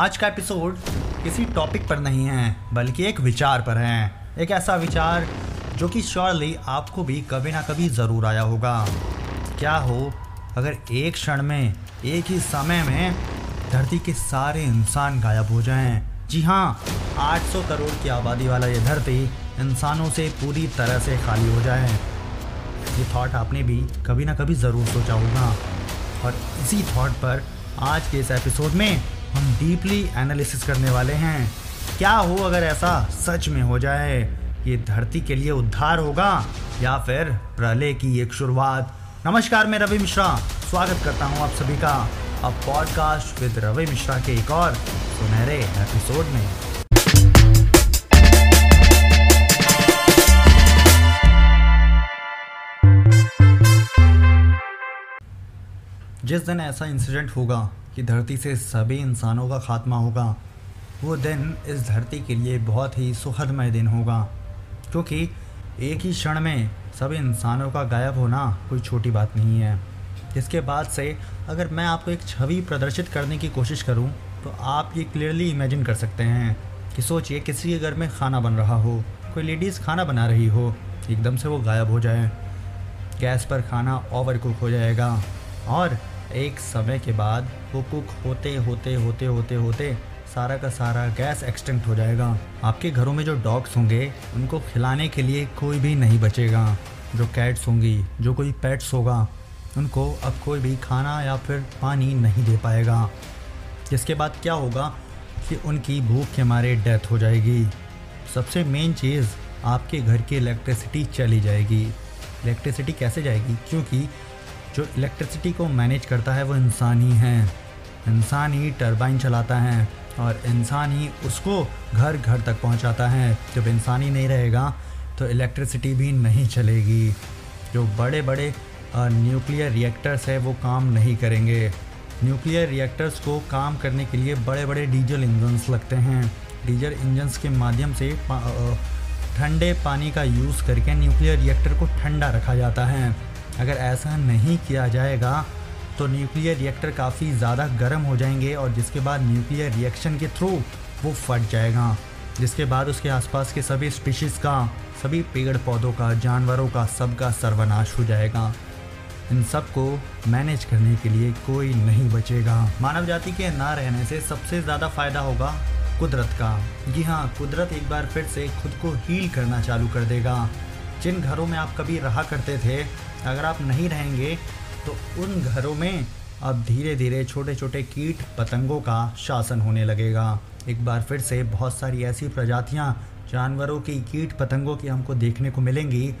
आज का एपिसोड किसी टॉपिक पर नहीं है, बल्कि एक विचार पर है। एक ऐसा विचार जो कि श्योरली आपको भी कभी ना कभी ज़रूर आया होगा। क्या हो, अगर एक क्षण में, एक ही समय में धरती के सारे इंसान गायब हो जाएँ? जी हाँ 800 करोड़ की आबादी वाला ये धरती इंसानों से पूरी तरह से खाली हो जाए। ये थॉट आपने भी कभी ना कभी ज़रूर सोचा होगा। और इसी थॉट पर आज के इस एपिसोड में हम डीपली एनालिसिस करने वाले हैं। क्या हो अगर ऐसा सच में हो जाए, ये धरती के लिए उद्धार होगा, या फिर प्रलय की एक शुरुआत? नमस्कार, मैं रवि मिश्रा। स्वागत करता हूँ आप सभी का अब पॉडकास्ट विद रवि मिश्रा के एक और सुनहरे एपिसोड में। जिस दिन ऐसा इंसिडेंट होगा कि धरती से सभी इंसानों का खात्मा होगा। वो दिन इस धरती के लिए बहुत ही सुखदमय दिन होगा। क्योंकि एक ही क्षण में सभी इंसानों का गायब होना कोई छोटी बात नहीं है। इसके बाद से अगर मैं आपको एक छवि प्रदर्शित करने की कोशिश करूँ तो आप ये क्लियरली इमेजिन कर सकते हैं कि सोचिए किसी के घर में खाना बन रहा हो, कोई लेडीज़ खाना बना रही हो, एकदम से वो गायब हो जाए। गैस पर खाना ओवर कुक हो जाएगा। और एक समय के बाद वो कुक होते होते होते होते होते सारा का सारा गैस एक्सटेंट हो जाएगा। आपके घरों में जो डॉग्स होंगे, उनको खिलाने के लिए कोई भी नहीं बचेगा। जो कैट्स होंगी, जो कोई पेट्स होगा, उनको अब कोई भी खाना या फिर पानी नहीं दे पाएगा। जिसके बाद क्या होगा कि उनकी भूख के मारे डेथ हो जाएगी। सबसे मेन चीज़ आपके घर की इलेक्ट्रिसिटी चली जाएगी। इलेक्ट्रिसिटी कैसे जाएगी? क्योंकि जो इलेक्ट्रिसिटी को मैनेज करता है, वो इंसान ही है। इंसान ही टरबाइन चलाता है और इंसान ही उसको घर घर तक पहुंचाता है। जब इंसान ही नहीं रहेगा तो इलेक्ट्रिसिटी भी नहीं चलेगी। जो बड़े बड़े न्यूक्लियर रिएक्टर्स है, वो काम नहीं करेंगे। न्यूक्लियर रिएक्टर्स को काम करने के लिए बड़े बड़े डीजल इंजन्स लगते हैं। डीजल इंजन्स के माध्यम से ठंडे पानी का यूज़ करके न्यूक्लियर रिएक्टर को ठंडा रखा जाता है। अगर ऐसा नहीं किया जाएगा तो न्यूक्लियर रिएक्टर काफ़ी ज़्यादा गर्म हो जाएँगे और जिसके बाद न्यूक्लियर रिएक्शन के थ्रू वो फट जाएगा। जिसके बाद उसके आसपास के सभी स्पीशीज़ का, सभी पेड़ पौधों का, जानवरों का, सबका सर्वनाश हो जाएगा। इन सबको मैनेज करने के लिए कोई नहीं बचेगा। मानव जाति के ना रहने से सबसे ज़्यादा फ़ायदा होगा कुदरत का। जी हाँ कुदरत एक बार फिर से खुद को हील करना चालू कर देगा। जिन घरों में आप कभी रहा करते थे अगर आप नहीं रहेंगे तो उन घरों में अब धीरे धीरे छोटे छोटे कीट पतंगों का शासन होने लगेगा। एक बार फिर से बहुत सारी ऐसी प्रजातियाँ, जानवरों की कीट पतंगों की हमको देखने को मिलेंगी,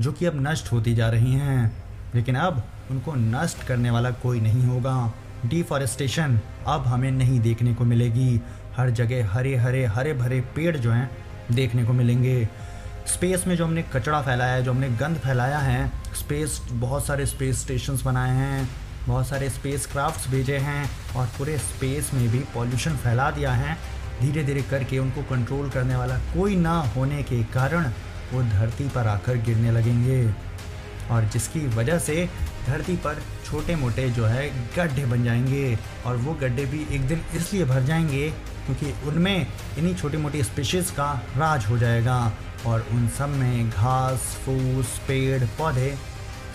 जो कि अब नष्ट होती जा रही हैं। लेकिन अब उनको नष्ट करने वाला कोई नहीं होगा। डिफॉरेस्टेशन अब हमें नहीं देखने को मिलेगी। हर जगह हरे हरे हरे भरे पेड़ जो हैं, देखने को मिलेंगे। स्पेस में जो हमने कचरा फैलाया है, जो हमने गंद फैलाया है, स्पेस, बहुत सारे स्पेस स्टेशंस बनाए हैं, बहुत सारे स्पेस क्राफ्ट्स भेजे हैं और पूरे स्पेस में भी पॉल्यूशन फैला दिया है। धीरे धीरे करके उनको कंट्रोल करने वाला कोई ना होने के कारण वो धरती पर आकर गिरने लगेंगे। और जिसकी वजह से धरती पर छोटे मोटे जो है गड्ढे बन जाएँगे और वो गड्ढे भी एक दिन इसलिए भर जाएँगे क्योंकि उनमें इन्हीं छोटी मोटी स्पीशीज़ का राज हो जाएगा। और उन सब में घास, फूस, पेड़, पौधे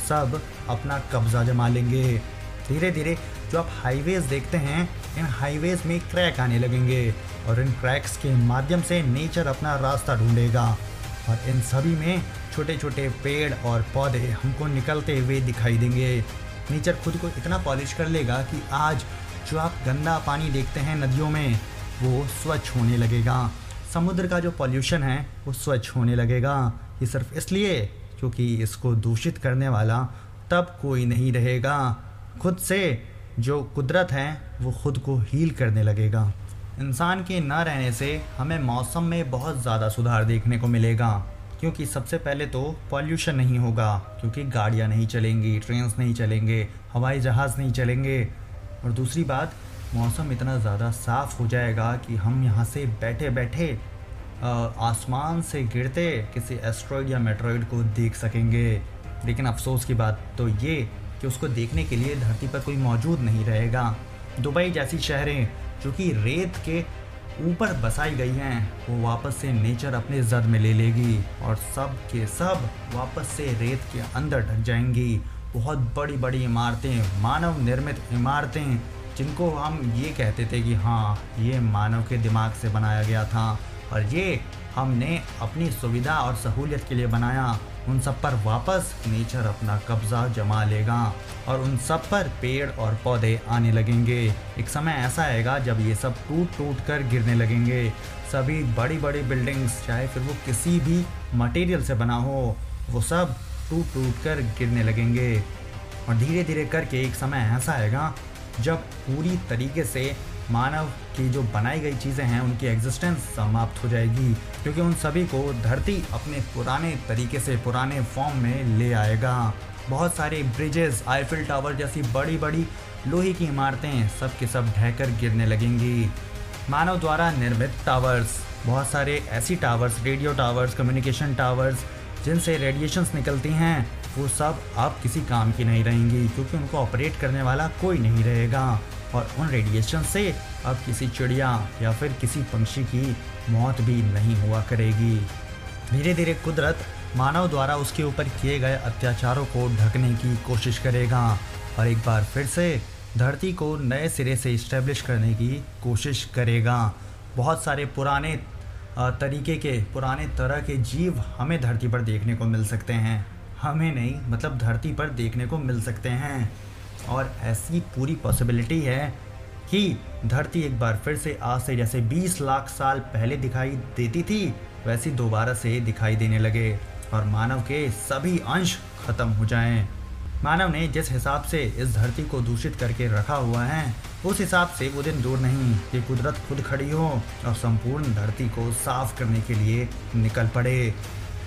सब अपना कब्जा जमा लेंगे। धीरे धीरे जो आप हाईवेज देखते हैं, इन हाईवेज में क्रैक आने लगेंगे और इन क्रैक्स के माध्यम से नेचर अपना रास्ता ढूंढेगा। और इन सभी में छोटे छोटे पेड़ और पौधे हमको निकलते हुए दिखाई देंगे। नेचर खुद को इतना पॉलिश कर लेगा कि आज जो आप गंदा पानी देखते हैं नदियों में, वो स्वच्छ होने लगेगा। समुद्र का जो पॉल्यूशन है, वो स्वच्छ होने लगेगा। ये सिर्फ़ इसलिए क्योंकि इसको दूषित करने वाला तब कोई नहीं रहेगा। खुद से जो कुदरत है, वो खुद को हील करने लगेगा। इंसान के ना रहने से हमें मौसम में बहुत ज़्यादा सुधार देखने को मिलेगा। क्योंकि सबसे पहले तो पॉल्यूशन नहीं होगा, क्योंकि गाड़ियाँ नहीं चलेंगी ट्रेन्स नहीं चलेंगे, हवाई जहाज़ नहीं चलेंगे। और दूसरी बात मौसम इतना ज़्यादा साफ़ हो जाएगा कि हम यहाँ से बैठे बैठे आसमान से गिरते किसी एस्ट्रॉयड या मेट्रॉयड को देख सकेंगे। लेकिन अफसोस की बात तो ये कि उसको देखने के लिए धरती पर कोई मौजूद नहीं रहेगा। दुबई जैसी शहरें, जो कि रेत के ऊपर बसाई गई हैं, वो वापस से नेचर अपने जद में ले लेगी और सब के सब वापस से रेत के अंदर ढक जाएँगी। बहुत बड़ी बड़ी इमारतें, मानव निर्मित इमारतें जिनको हम ये कहते थे कि हाँ ये मानव के दिमाग से बनाया गया था और ये हमने अपनी सुविधा और सहूलियत के लिए बनाया, उन सब पर वापस नेचर अपना कब्जा जमा लेगा और उन सब पर पेड़ और पौधे आने लगेंगे। एक समय ऐसा आएगा जब ये सब टूट टूट कर गिरने लगेंगे। सभी बड़ी बड़ी बिल्डिंग्स, चाहे फिर वो किसी भी मटेरियल से बना हो, वो सब टूट टूट कर गिरने लगेंगे। और धीरे धीरे करके एक समय ऐसा आएगा जब पूरी तरीके से मानव की जो बनाई गई चीज़ें हैं, उनकी एग्जिस्टेंस समाप्त हो जाएगी, क्योंकि उन सभी को धरती अपने पुराने तरीके से, पुराने फॉर्म में ले आएगा। बहुत सारे ब्रिजेस आईफिल टावर जैसी बड़ी बड़ी लोहे की इमारतें सब के सब ढहकर गिरने लगेंगी। मानव द्वारा निर्मित टावर्स बहुत सारे ऐसी towers radio towers communication towers जिनसे रेडिएशंस निकलती हैं, वो सब अब किसी काम की नहीं रहेंगी, क्योंकि उनको ऑपरेट करने वाला कोई नहीं रहेगा। और उन रेडिएशन से अब किसी चिड़िया या फिर किसी पंक्षी की मौत भी नहीं हुआ करेगी। धीरे धीरे कुदरत मानव द्वारा उसके ऊपर किए गए अत्याचारों को ढकने की कोशिश करेगा और एक बार फिर से धरती को नए सिरे से इस्टेब्लिश करने की कोशिश करेगा। बहुत सारे पुराने तरीके के पुराने तरह के जीव हमें धरती पर देखने को मिल सकते हैं हमें नहीं मतलब धरती पर देखने को मिल सकते हैं और ऐसी पूरी पॉसिबिलिटी है कि धरती एक बार फिर से आज से जैसे 20 लाख साल पहले दिखाई देती थी, वैसी दोबारा से दिखाई देने लगे और मानव के सभी अंश खत्म हो जाएँ। मानव ने जिस हिसाब से इस धरती को दूषित करके रखा हुआ है उस हिसाब से वो दिन दूर नहीं कि कुदरत खुद खड़ी हो और संपूर्ण धरती को साफ़ करने के लिए निकल पड़े।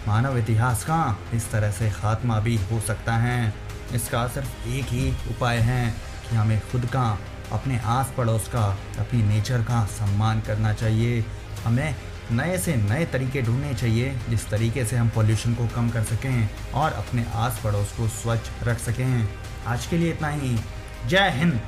मानव इतिहास का इस तरह से खात्मा भी हो सकता है। इसका सिर्फ़ एक ही उपाय है कि हमें खुद का, अपने आस पड़ोस का, अपनी नेचर का सम्मान करना चाहिए। हमें नए से नए तरीके ढूँढने चाहिए, जिस तरीके से हम पॉल्यूशन को कम कर सकें और अपने आस पड़ोस को स्वच्छ रख सकें। आज के लिए इतना ही। जय हिंद!